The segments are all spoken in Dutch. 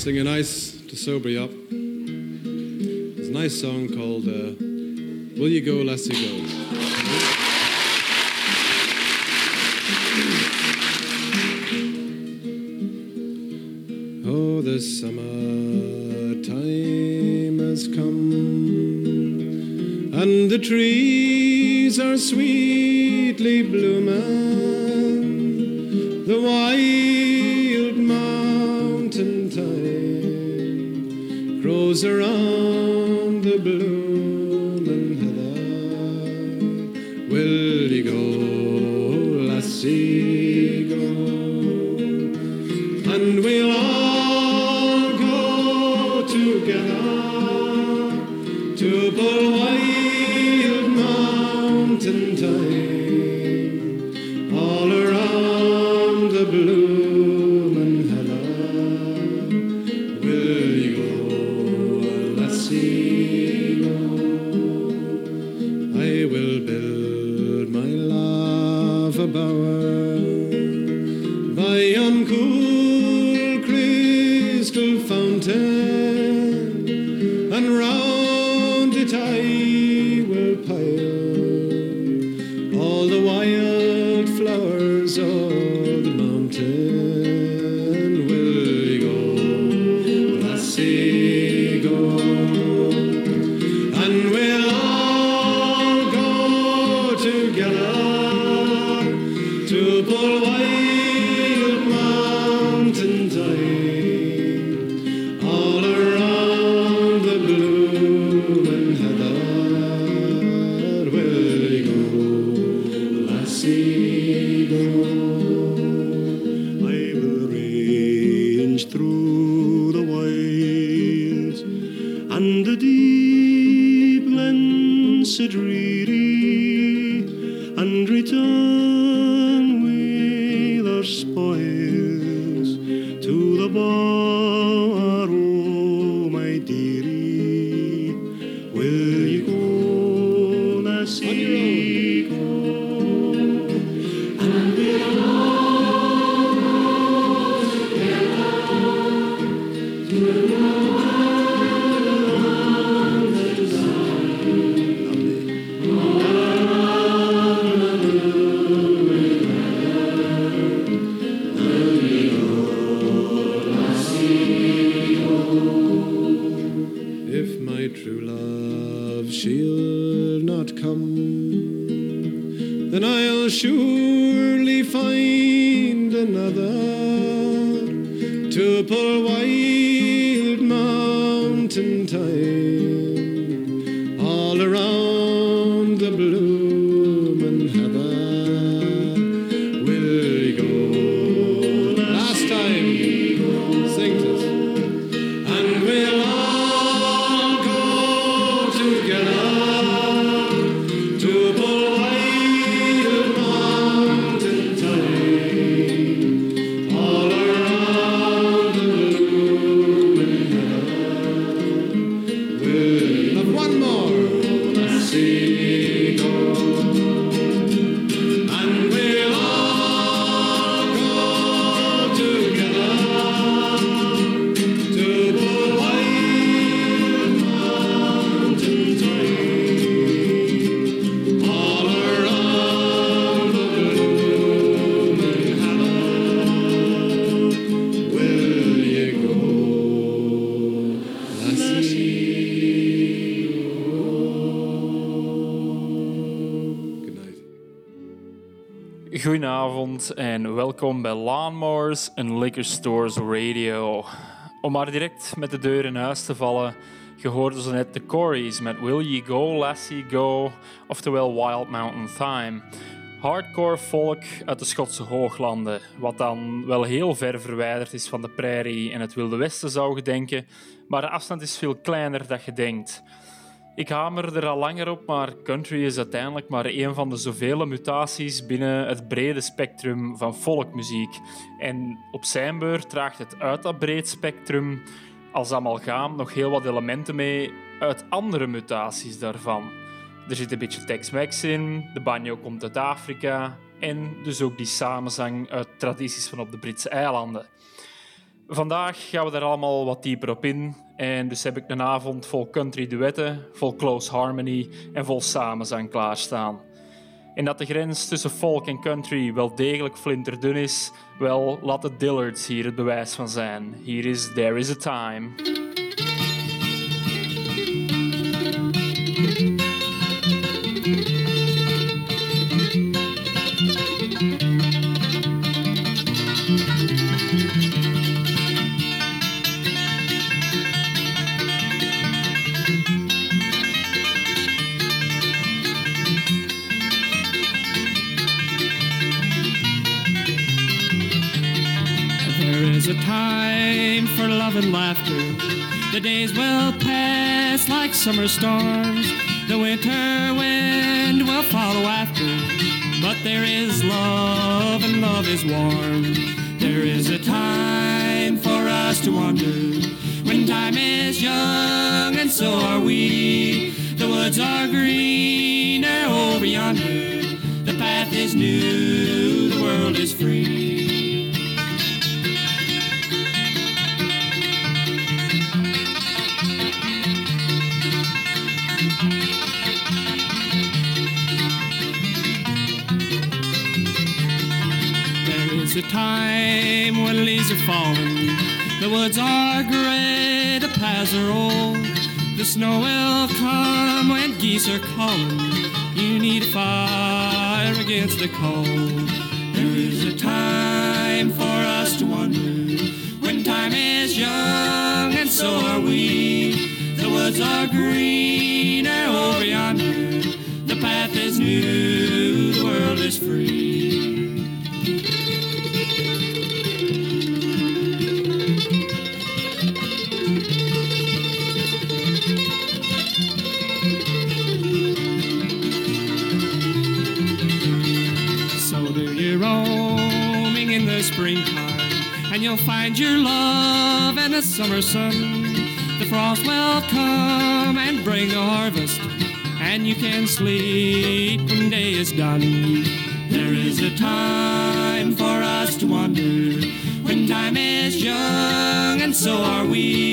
sing a nice to sober you up. It's a nice song called uh, Will You Go, Lassie Go? Oh, the summer time has come, and the trees are sweetly blooming. The wild around the blooming En welkom bij Lawnmowers en Liquor Stores Radio. Om maar direct met de deur in huis te vallen, je hoorde zo net de Corys met Will You Go Lassie Go, oftewel Wild Mountain Thyme. Hardcore folk uit de Schotse hooglanden, wat dan wel heel ver verwijderd is van de prairie en het Wilde Westen zou je denken, maar de afstand is veel kleiner dan je denkt. Ik hamer er al langer op, maar country is uiteindelijk maar een van de zoveel mutaties binnen het brede spectrum van folkmuziek. En op zijn beurt draagt het uit dat breed spectrum als amalgaam nog heel wat elementen mee uit andere mutaties daarvan. Er zit een beetje Tex-Mex in, de banjo komt uit Afrika en dus ook die samenzang uit tradities van op de Britse eilanden. Vandaag gaan we daar allemaal wat dieper op in. En dus heb ik een avond vol country duetten, vol close harmony en vol samenzang klaarstaan. En dat de grens tussen folk en country wel degelijk flinterdun is, wel laat de Dillards hier het bewijs van zijn. Hier is There Is a Time. A time for love and laughter. The days will pass like summer storms. The winter wind will follow after. But there is love and love is warm. There is a time for us to wander. When time is young and so are we. The woods are greener over yonder. The path is new, the world is free. A time when leaves are falling, the woods are gray, the paths are old. The snow will come when geese are calling. You need a fire against the cold. There is a time for us to wonder when time is young, and so are we. The woods are greener over yonder. The path is new, the world is free. And you'll find your love in the summer sun. The frost will come and bring the harvest, and you can sleep when day is done. There is a time for us to wander when time is young, and so are we.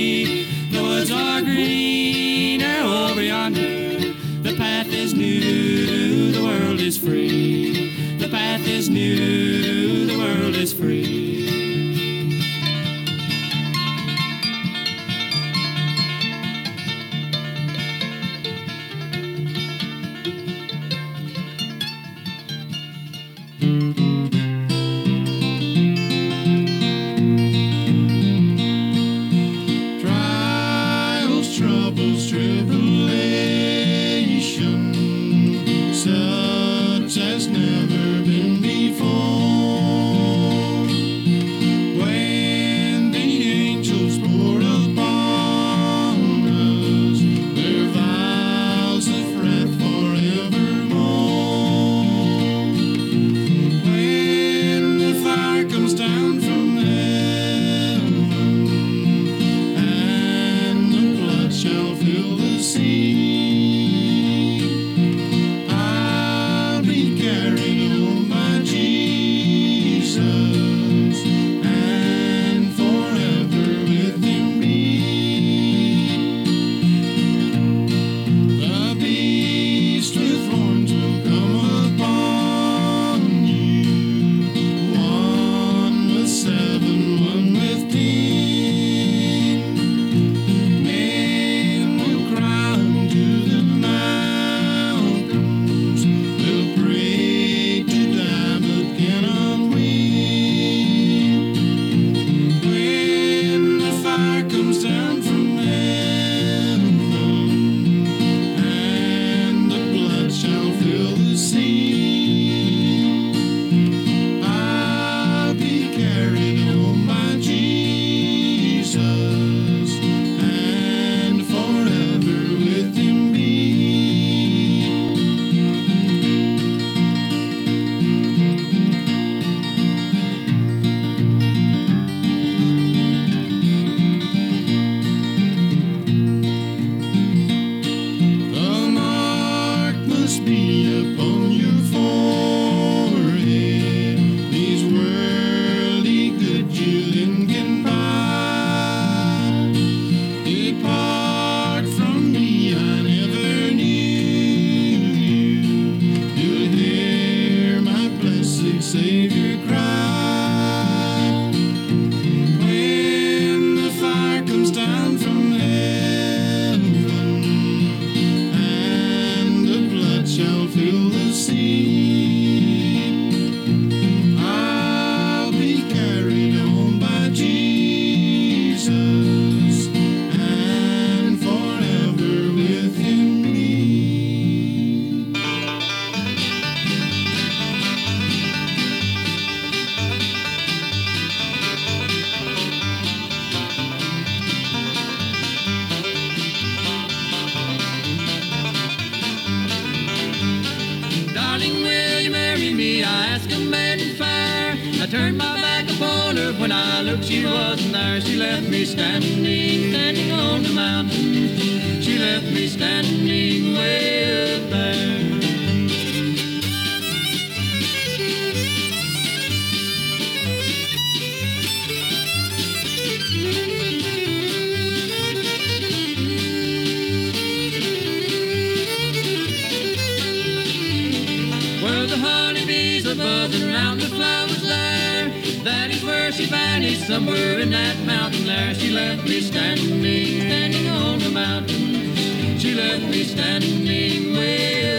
she vanished somewhere in that mountain there. She left me standing, standing on the mountain. She left me standing with.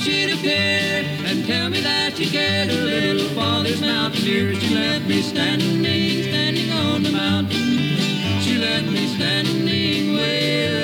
she'd appear and tell me that she'd get a little father's mountain dear. She left me standing, standing on the mountain. She left me standing where.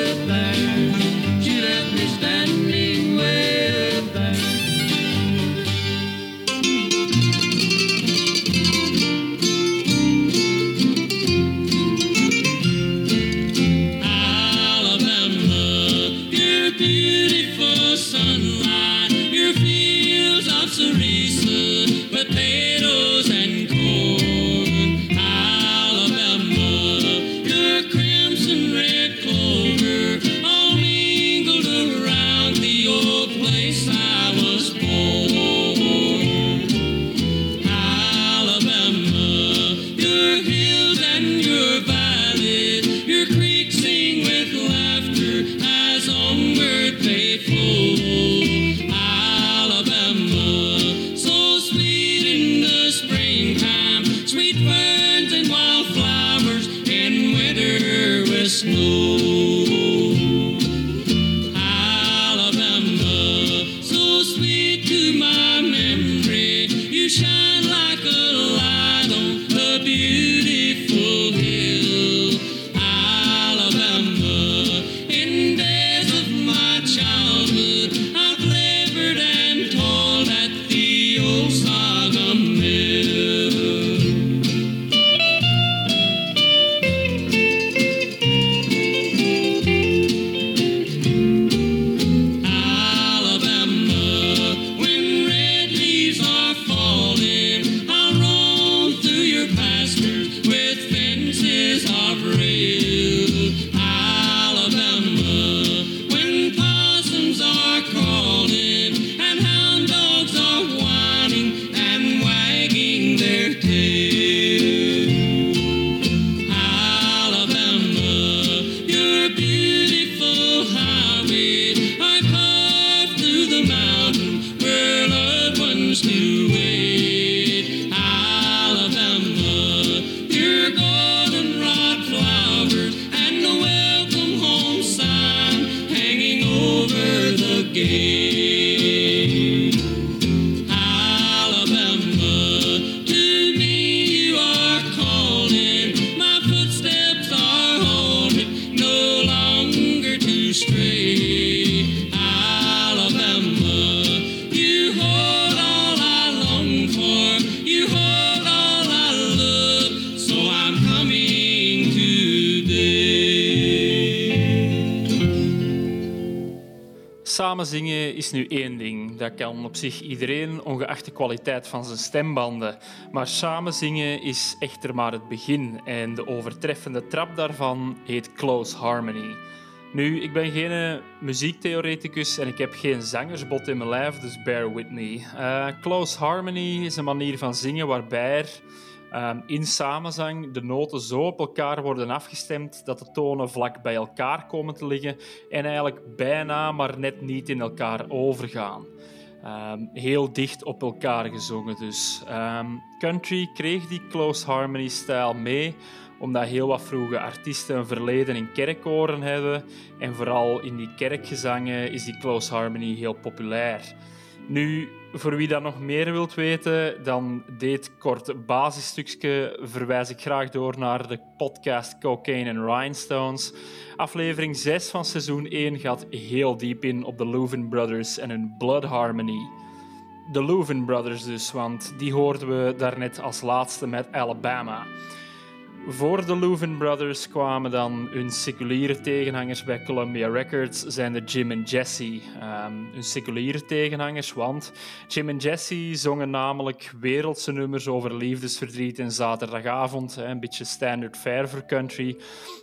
Samen zingen is nu één ding. Dat kan op zich iedereen, ongeacht de kwaliteit van zijn stembanden. Maar samen zingen is echter maar het begin. En de overtreffende trap daarvan heet close harmony. Nu, ik ben geen eh, muziektheoreticus en ik heb geen zangersbot in mijn lijf, dus bear with me. Uh, close harmony is een manier van zingen waarbij um, in samenzang de noten zo op elkaar worden afgestemd dat de tonen vlak bij elkaar komen te liggen en eigenlijk bijna maar net niet in elkaar overgaan. Um, heel dicht op elkaar gezongen dus. Um, country kreeg die close harmony stijl mee omdat heel wat vroege artiesten een verleden in kerkkoren hebben. En vooral in die kerkgezangen is die close harmony heel populair. Nu, voor wie dat nog meer wilt weten, dan dit kort basisstukje verwijs ik graag door naar de podcast Cocaine and Rhinestones. Aflevering 6 van seizoen 1 gaat heel diep in op de Leuven Brothers en hun Blood Harmony. De Leuven Brothers dus, want die hoorden we daarnet als laatste met Alabama. Voor de Leuven Brothers kwamen dan hun seculiere tegenhangers bij Columbia Records, zijn de Jim en Jesse. Um, hun seculiere tegenhangers, want Jim en Jesse zongen namelijk wereldse nummers over liefdesverdriet en zaterdagavond, een beetje standard fare voor country.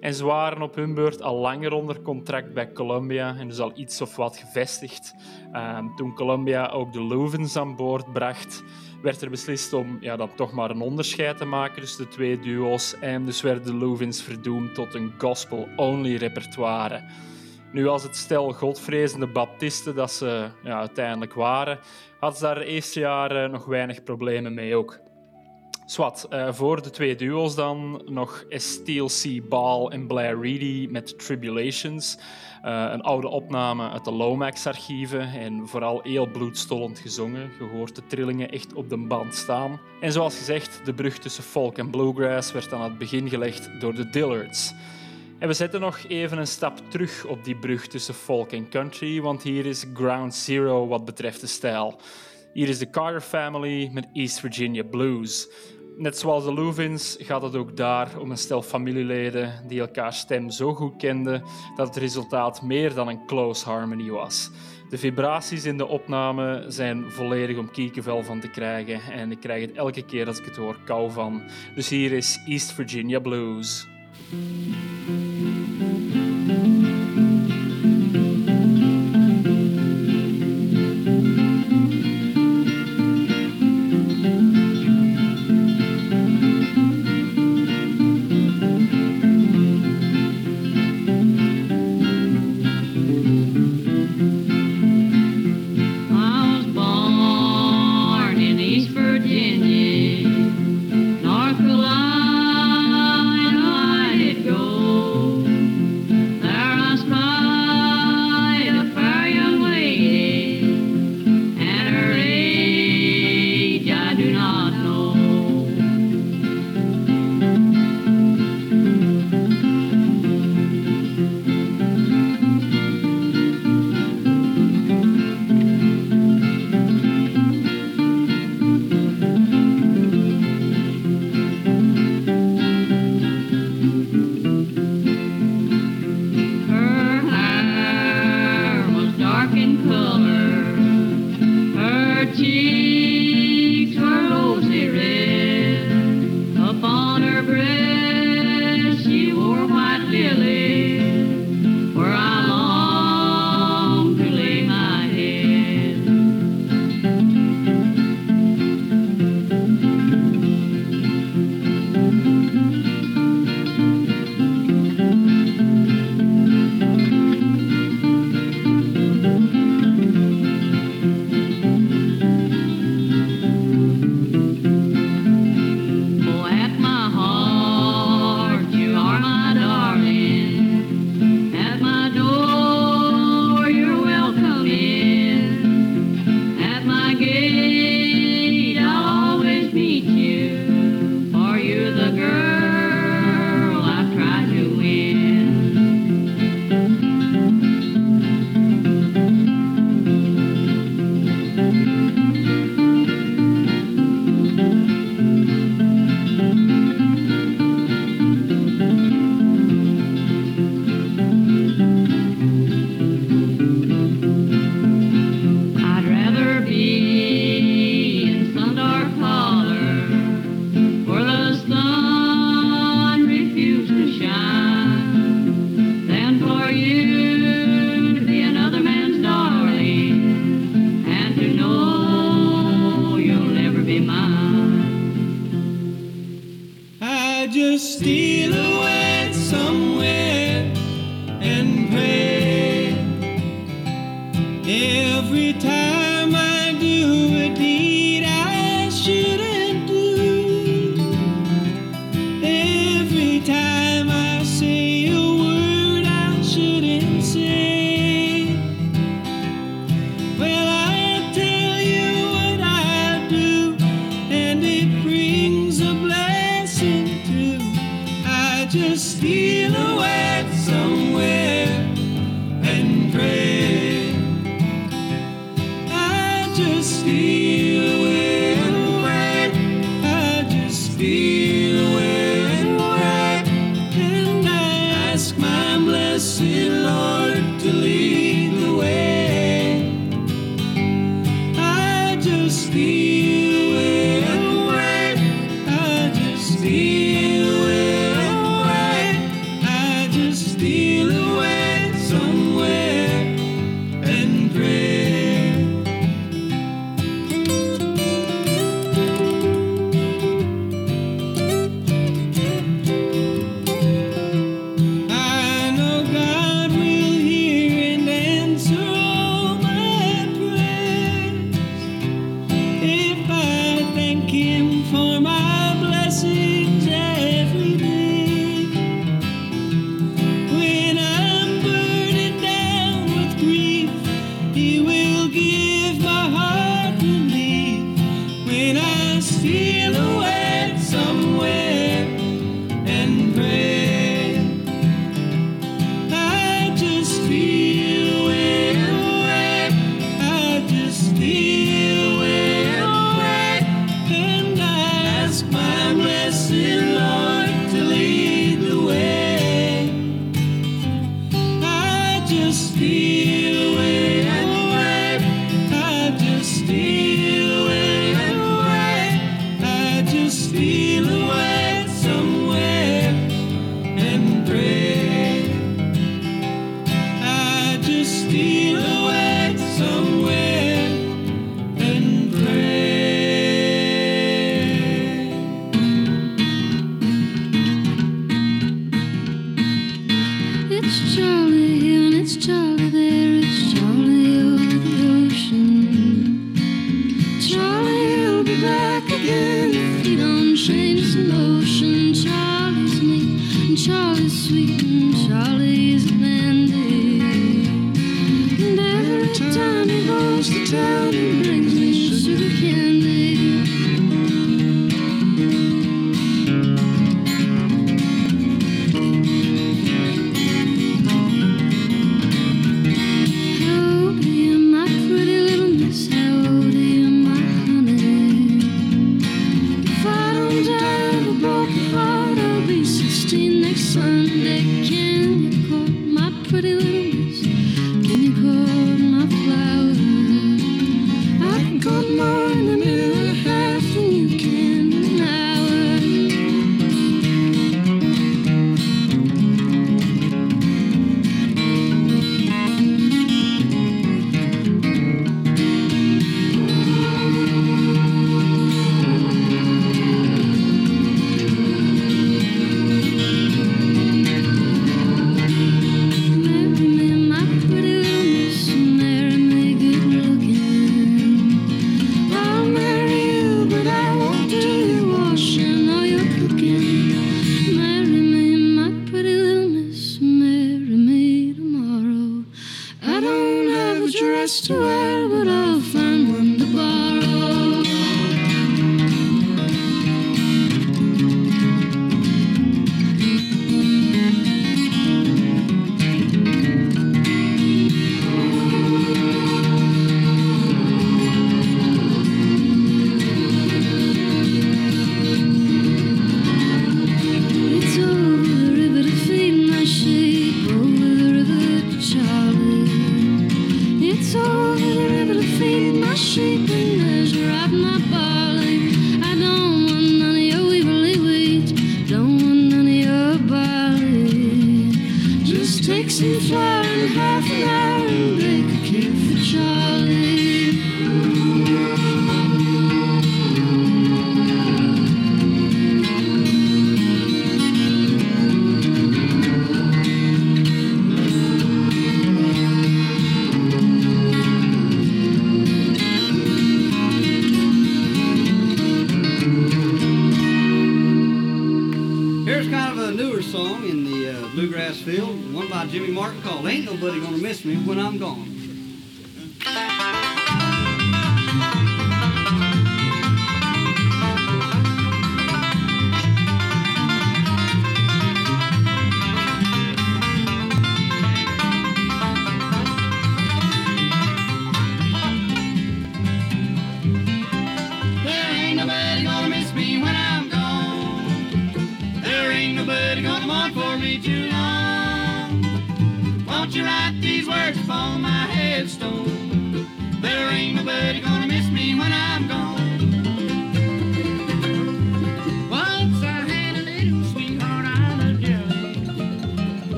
En ze waren op hun beurt al langer onder contract bij Columbia en dus al iets of wat gevestigd. Um, toen Columbia ook de Louvens aan boord bracht werd er beslist om ja, dan toch maar een onderscheid te maken tussen de twee duo's. Dus werden de Louvins verdoemd tot een gospel-only repertoire. Nu, als het stel godvrezende baptisten dat ze ja, uiteindelijk waren, hadden ze daar de eerste jaren nog weinig problemen mee ook. Swat, uh, voor de twee duo's dan nog Estelle C. Ball en Blair Reedy met Tribulations. Uh, een oude opname uit de Lomax-archieven en vooral heel bloedstollend gezongen. Je hoort de trillingen echt op de band staan. En zoals gezegd, de brug tussen folk en bluegrass werd aan het begin gelegd door de Dillards. En we zetten nog even een stap terug op die brug tussen folk en country, want hier is ground zero wat betreft de stijl. Hier is de Carter Family met East Virginia Blues. Net zoals de Louvins gaat het ook daar om een stel familieleden die elkaar stem zo goed kenden dat het resultaat meer dan een close harmony was. De vibraties in de opname zijn volledig om kiekenvel van te krijgen en ik krijg het elke keer als ik het hoor kou van. Dus hier is East Virginia Blues.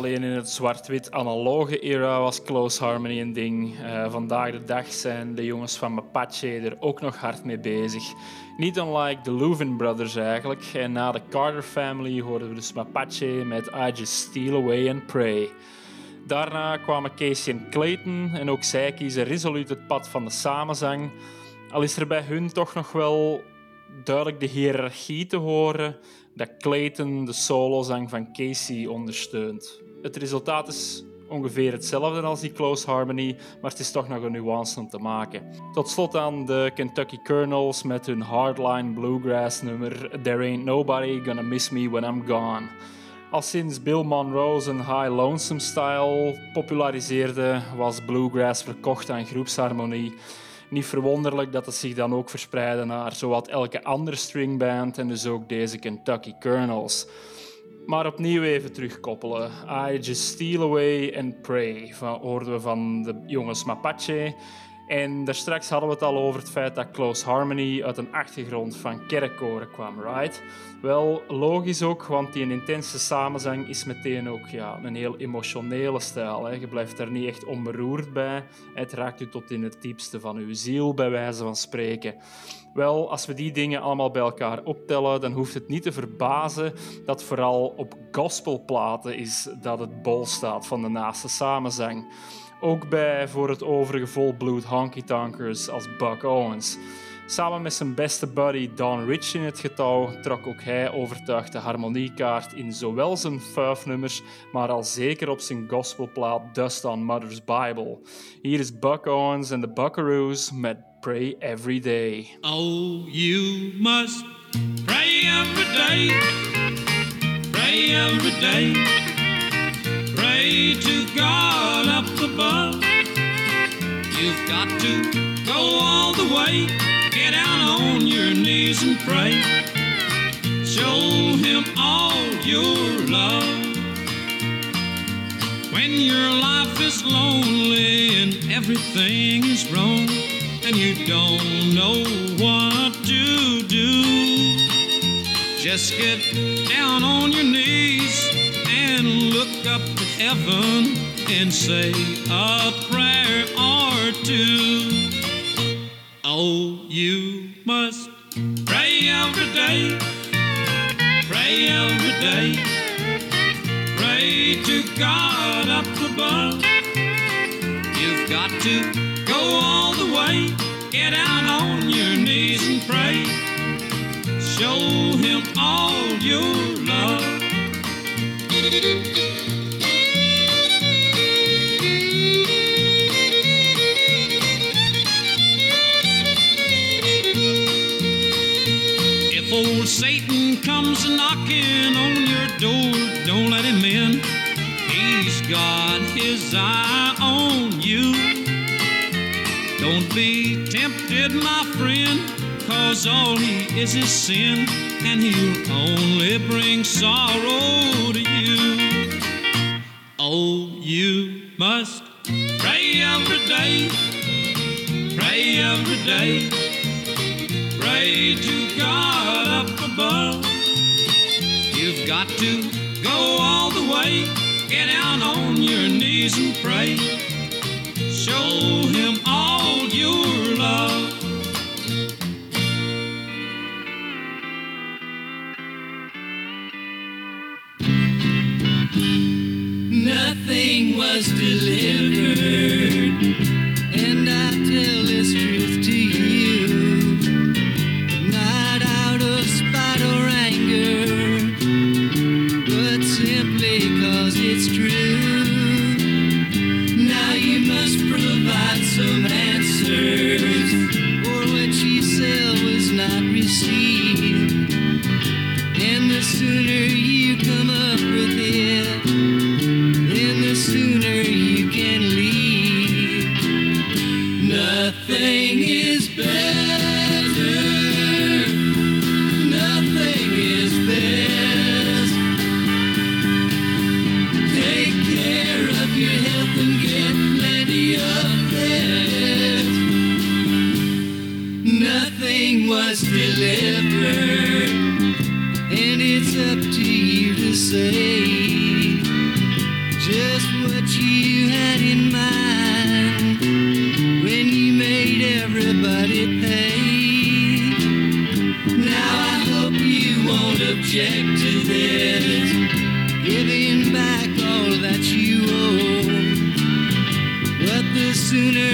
Alleen in het zwart-wit analoge era was Close Harmony een ding. Eh, vandaag de dag zijn de jongens van Mapache er ook nog hard mee bezig. Niet unlike de Louvin Brothers eigenlijk. En na de Carter Family hoorden we dus Mapache met I Just Steal Away and Pray. Daarna kwamen Casey en Clayton en ook zij kiezen resoluut het pad van de samenzang. Al is er bij hun toch nog wel duidelijk de hiërarchie te horen dat Clayton de solozang van Casey ondersteunt. Het resultaat is ongeveer hetzelfde als die Close Harmony, maar het is toch nog een nuance om te maken. Tot slot aan de Kentucky Colonels met hun hardline bluegrass nummer There Ain't Nobody Gonna Miss Me When I'm Gone. Al sinds Bill Monroe zijn High Lonesome Style populariseerde, was bluegrass verkocht aan groepsharmonie. Niet verwonderlijk dat het zich dan ook verspreidde naar zowat elke andere stringband en dus ook deze Kentucky Colonels. Maar opnieuw even terugkoppelen. I Just Steal Away and Pray van, hoorden we van de jongens Mapache. En daar straks hadden we het al over het feit dat Close Harmony uit een achtergrond van kerkkoren kwam, right? Wel, logisch ook, want die intense samenzang is meteen ook ja, een heel emotionele stijl. Hè. Je blijft daar niet echt onberoerd bij. Het raakt u tot in het diepste van uw ziel, bij wijze van spreken. Wel, als we die dingen allemaal bij elkaar optellen, dan hoeft het niet te verbazen dat vooral op gospelplaten is dat het bol staat van de naaste samenzang. Ook bij voor het overige volbloed honky-tonkers als Buck Owens. Samen met zijn beste buddy Don Rich in het getouw trok ook hij overtuigd de harmoniekaart in zowel zijn fuifnummers, maar al zeker op zijn gospelplaat Dust on Mother's Bible. Hier is Buck Owens en de Buckaroos met Pray Every Day. Oh, you must pray every day. Pray every day. To God up above. You've got to go all the way. Get down on your knees and pray. Show him all your love. When your life is lonely and everything is wrong, and you don't know what to do, just get down on your knees and look up heaven and say a prayer or two. Oh, you must pray every day, pray every day, pray to God up above. You've got to go all the way, get out on your knees and pray. Show him all your love. Satan comes knocking on your door, don't let him in. He's got his eye on you. Don't be tempted, my friend, cause all he is is sin, and he'll only bring sorrow to you. Oh, you must pray every day, pray every day. Pray to God got to go all the way, get down on your knees and pray. Show him all your say just what you had in mind when you made everybody pay. Now I hope you won't object to this, giving back all that you owe. But the sooner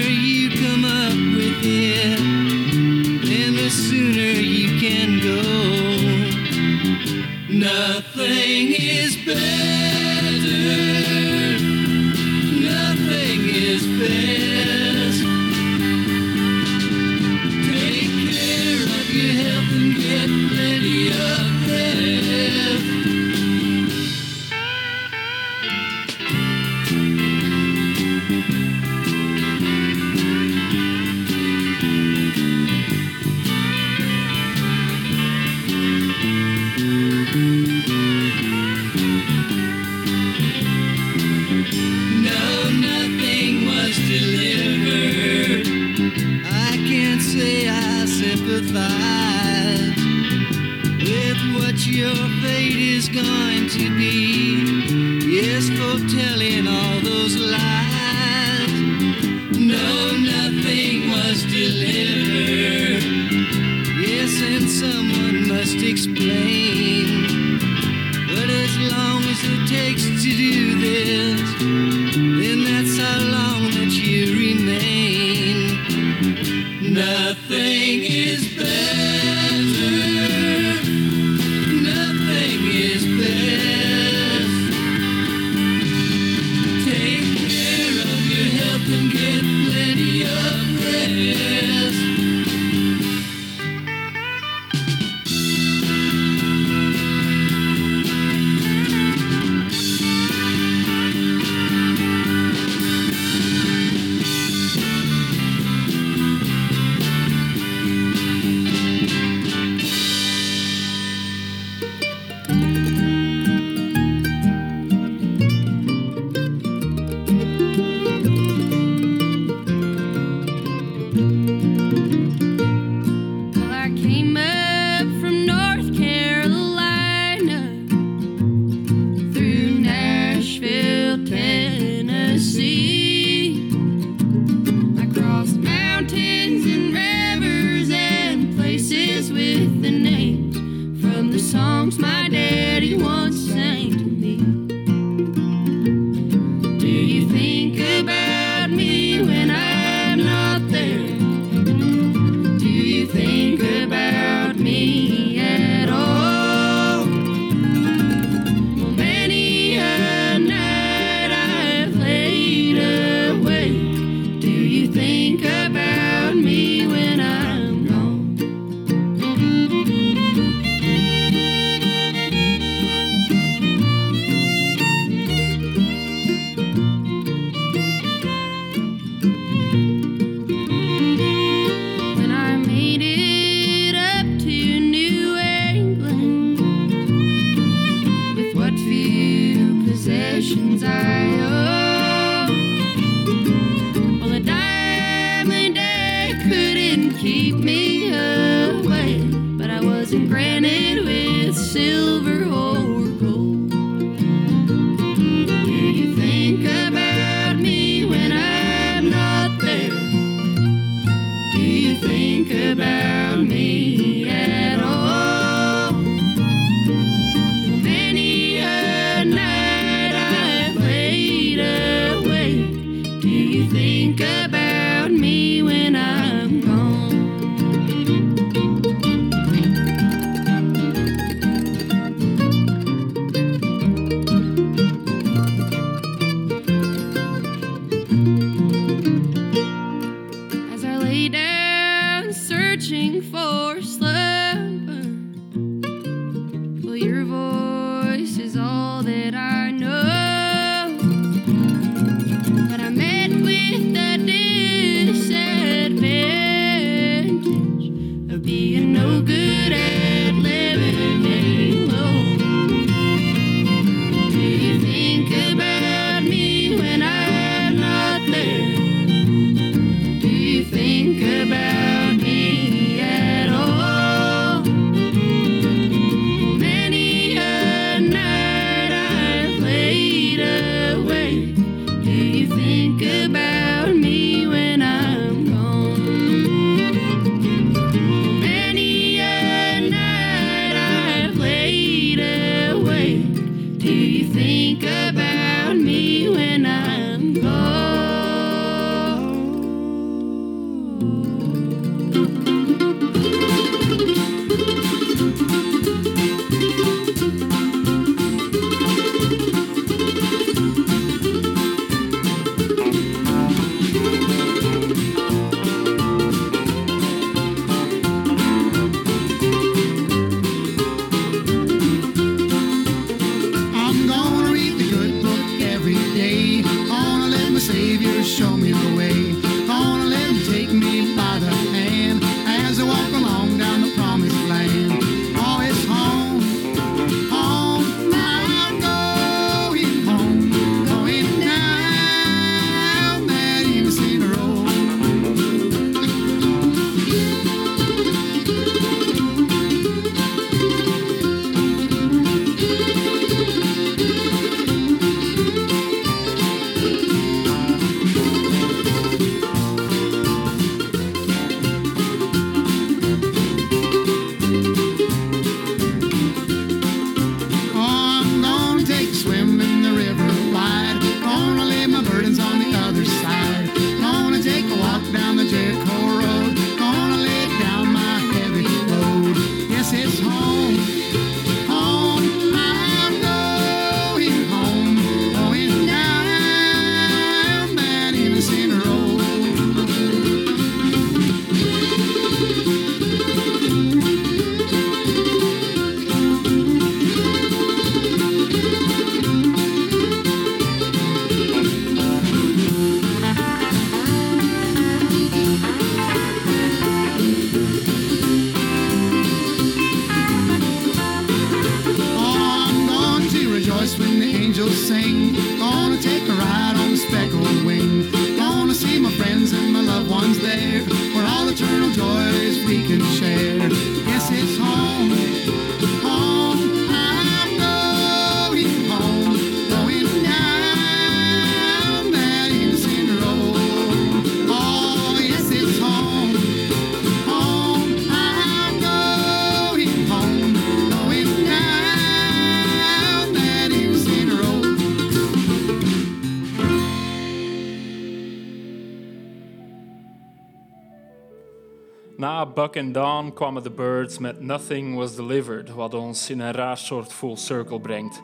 Buck and Dawn kwamen de Birds met Nothing Was Delivered, wat ons in een raar soort full circle brengt.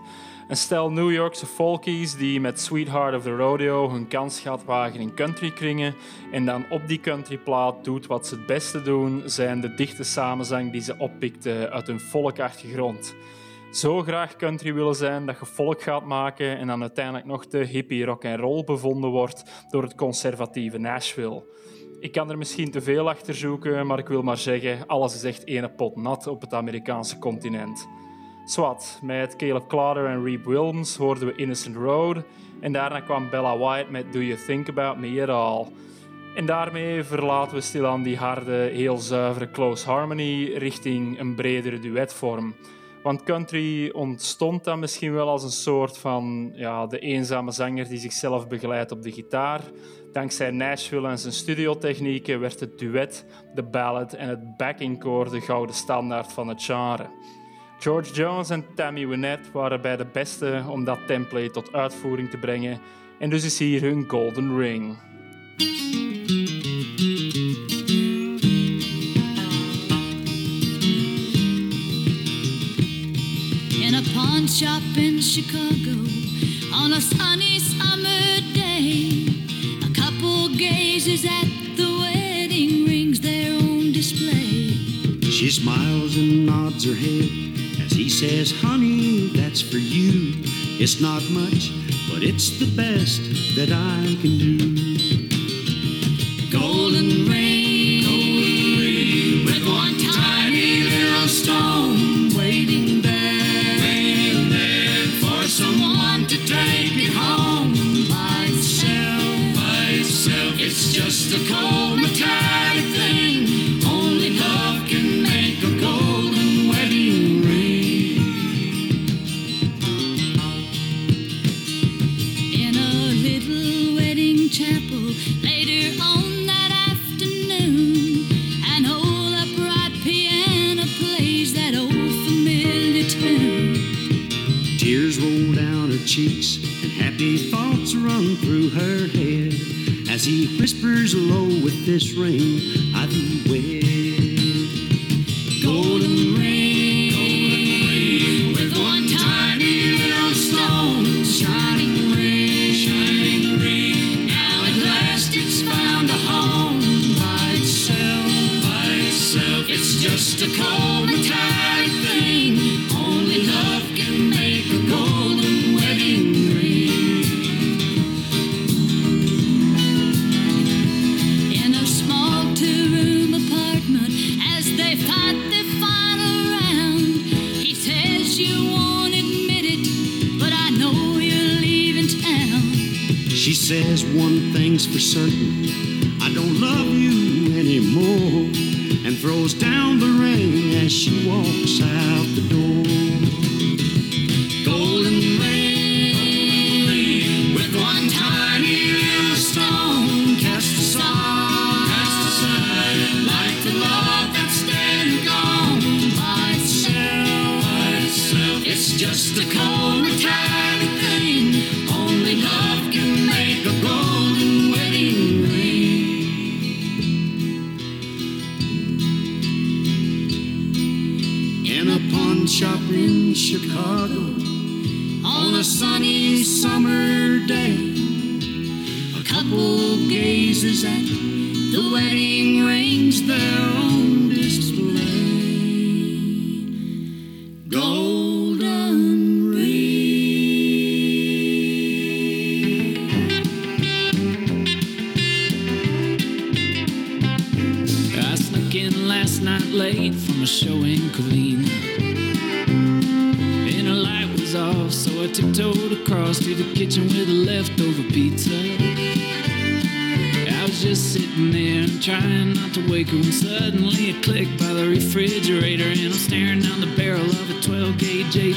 Een stel New Yorkse folkies die met Sweetheart of the Rodeo hun kans gaat wagen in countrykringen en dan op die countryplaat doet wat ze het beste doen, zijn de dichte samenzang die ze oppikten uit hun volkachtige grond. Zo graag country willen zijn dat je volk gaat maken en dan uiteindelijk nog te hippie rock and roll bevonden wordt door het conservatieve Nashville. Ik kan er misschien te veel achter zoeken, maar ik wil maar zeggen, alles is echt ene pot nat op het Amerikaanse continent. Swat, met Caleb Clarder en Reeb Wilms hoorden we Innocent Road en daarna kwam Bella White met Do You Think About Me At All. En daarmee verlaten we stilaan die harde, heel zuivere close harmony richting een bredere duetvorm. Want country ontstond dan misschien wel als een soort van ja, de eenzame zanger die zichzelf begeleidt op de gitaar. Dankzij Nashville en zijn studiotechnieken werd het duet, de ballad en het backingcore de gouden standaard van het genre. George Jones en Tammy Wynette waren bij de beste om dat template tot uitvoering te brengen en dus is hier hun Golden Ring. In a pawn shop in Chicago on a sunny faces at the wedding rings their own display. She smiles and nods her head as he says, Honey, that's for you. It's not much, but it's the best that I can do. Golden rain. trying not to wake her when suddenly a click by the refrigerator, and I'm staring down the barrel of a 12 gauge 8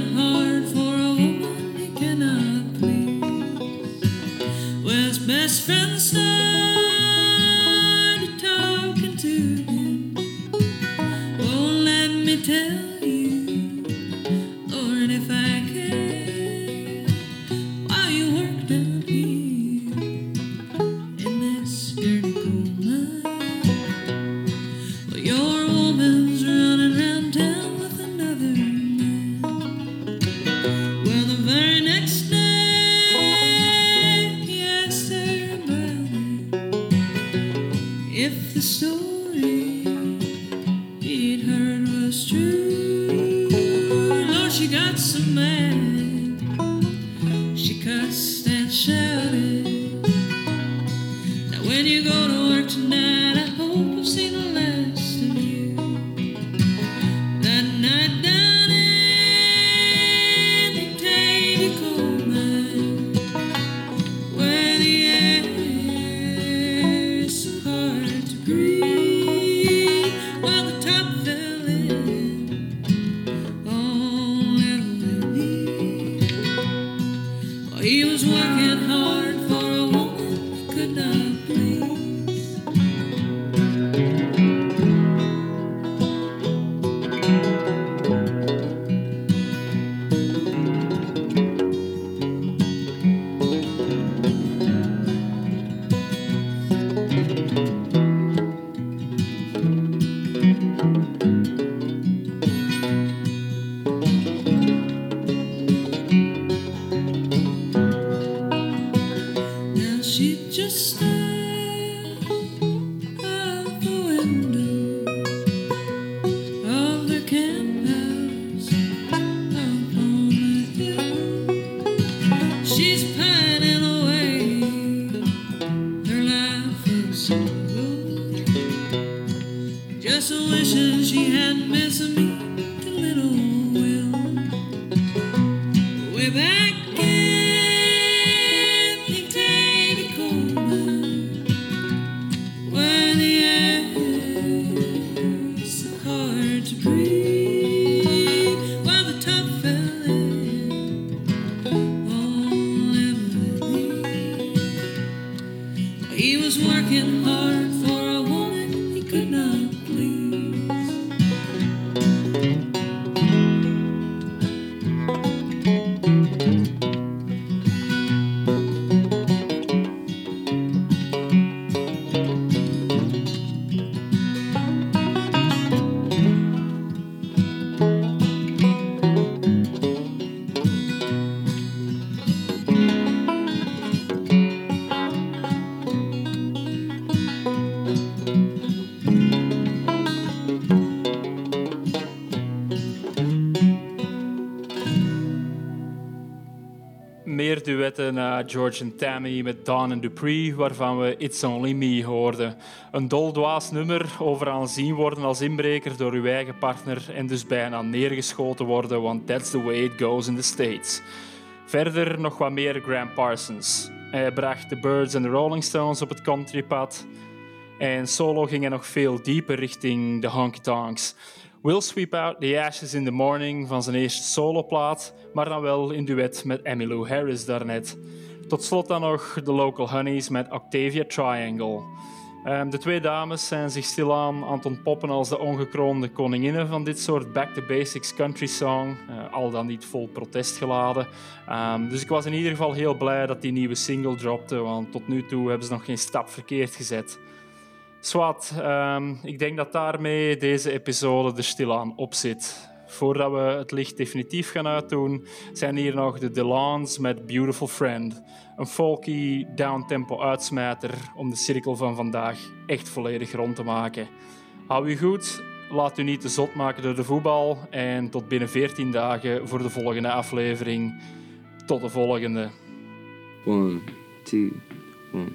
hard for George en Tammy met en Dupree, waarvan we It's Only Me hoorden. Een doldwaas nummer over aanzien worden als inbreker door uw eigen partner en dus bijna neergeschoten worden, want that's the way it goes in the States. Verder nog wat meer Graham Parsons. Hij bracht de Birds en de Rolling Stones op het countrypad. En solo ging hij nog veel dieper richting de honky tonks. We'll Sweep Out the Ashes in the Morning van zijn eerste soloplaat, maar dan wel in duet met Emmylou Harris daarnet. Tot slot dan nog de Local Honeys met Octavia Triangle. Ehm, de twee dames zijn zich stilaan aan het ontpoppen als de ongekroonde koninginnen van dit soort back-to-basics country song, eh, al dan niet vol protest geladen. Ehm, dus ik was in ieder geval heel blij dat die nieuwe single dropte, want tot nu toe hebben ze nog geen stap verkeerd gezet. Swat, ehm, ik denk dat daarmee deze episode er stilaan op zit. Voordat we het licht definitief gaan uitdoen, zijn hier nog de Delans met Beautiful Friend. Een folky, downtempo uitsmijter om de cirkel van vandaag echt volledig rond te maken. Hou u goed, laat u niet te zot maken door de voetbal en tot binnen 14 dagen voor de volgende aflevering. Tot de volgende. One, two, one.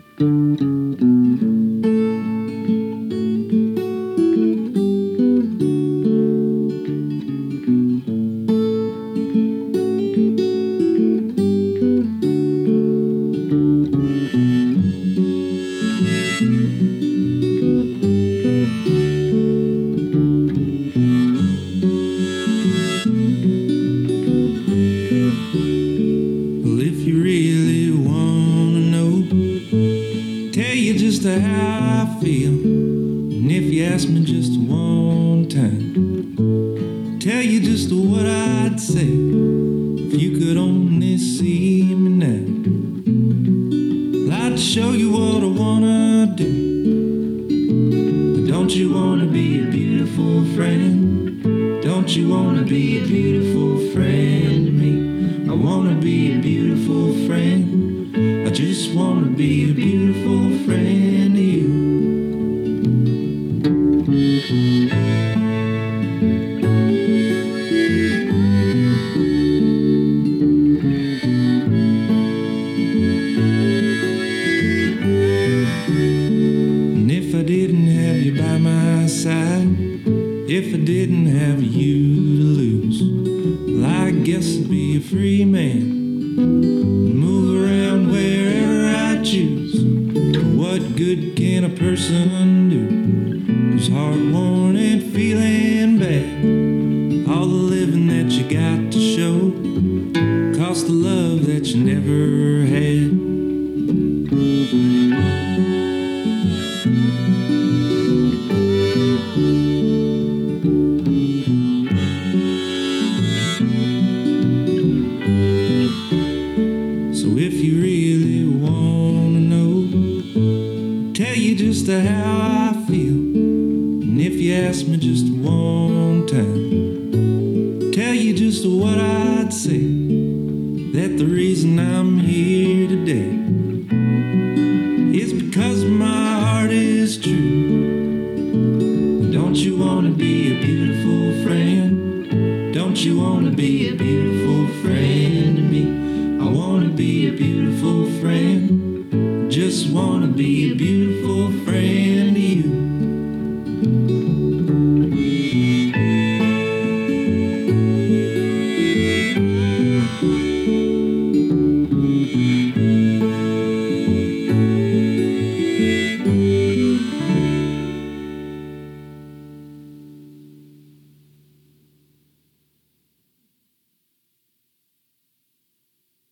And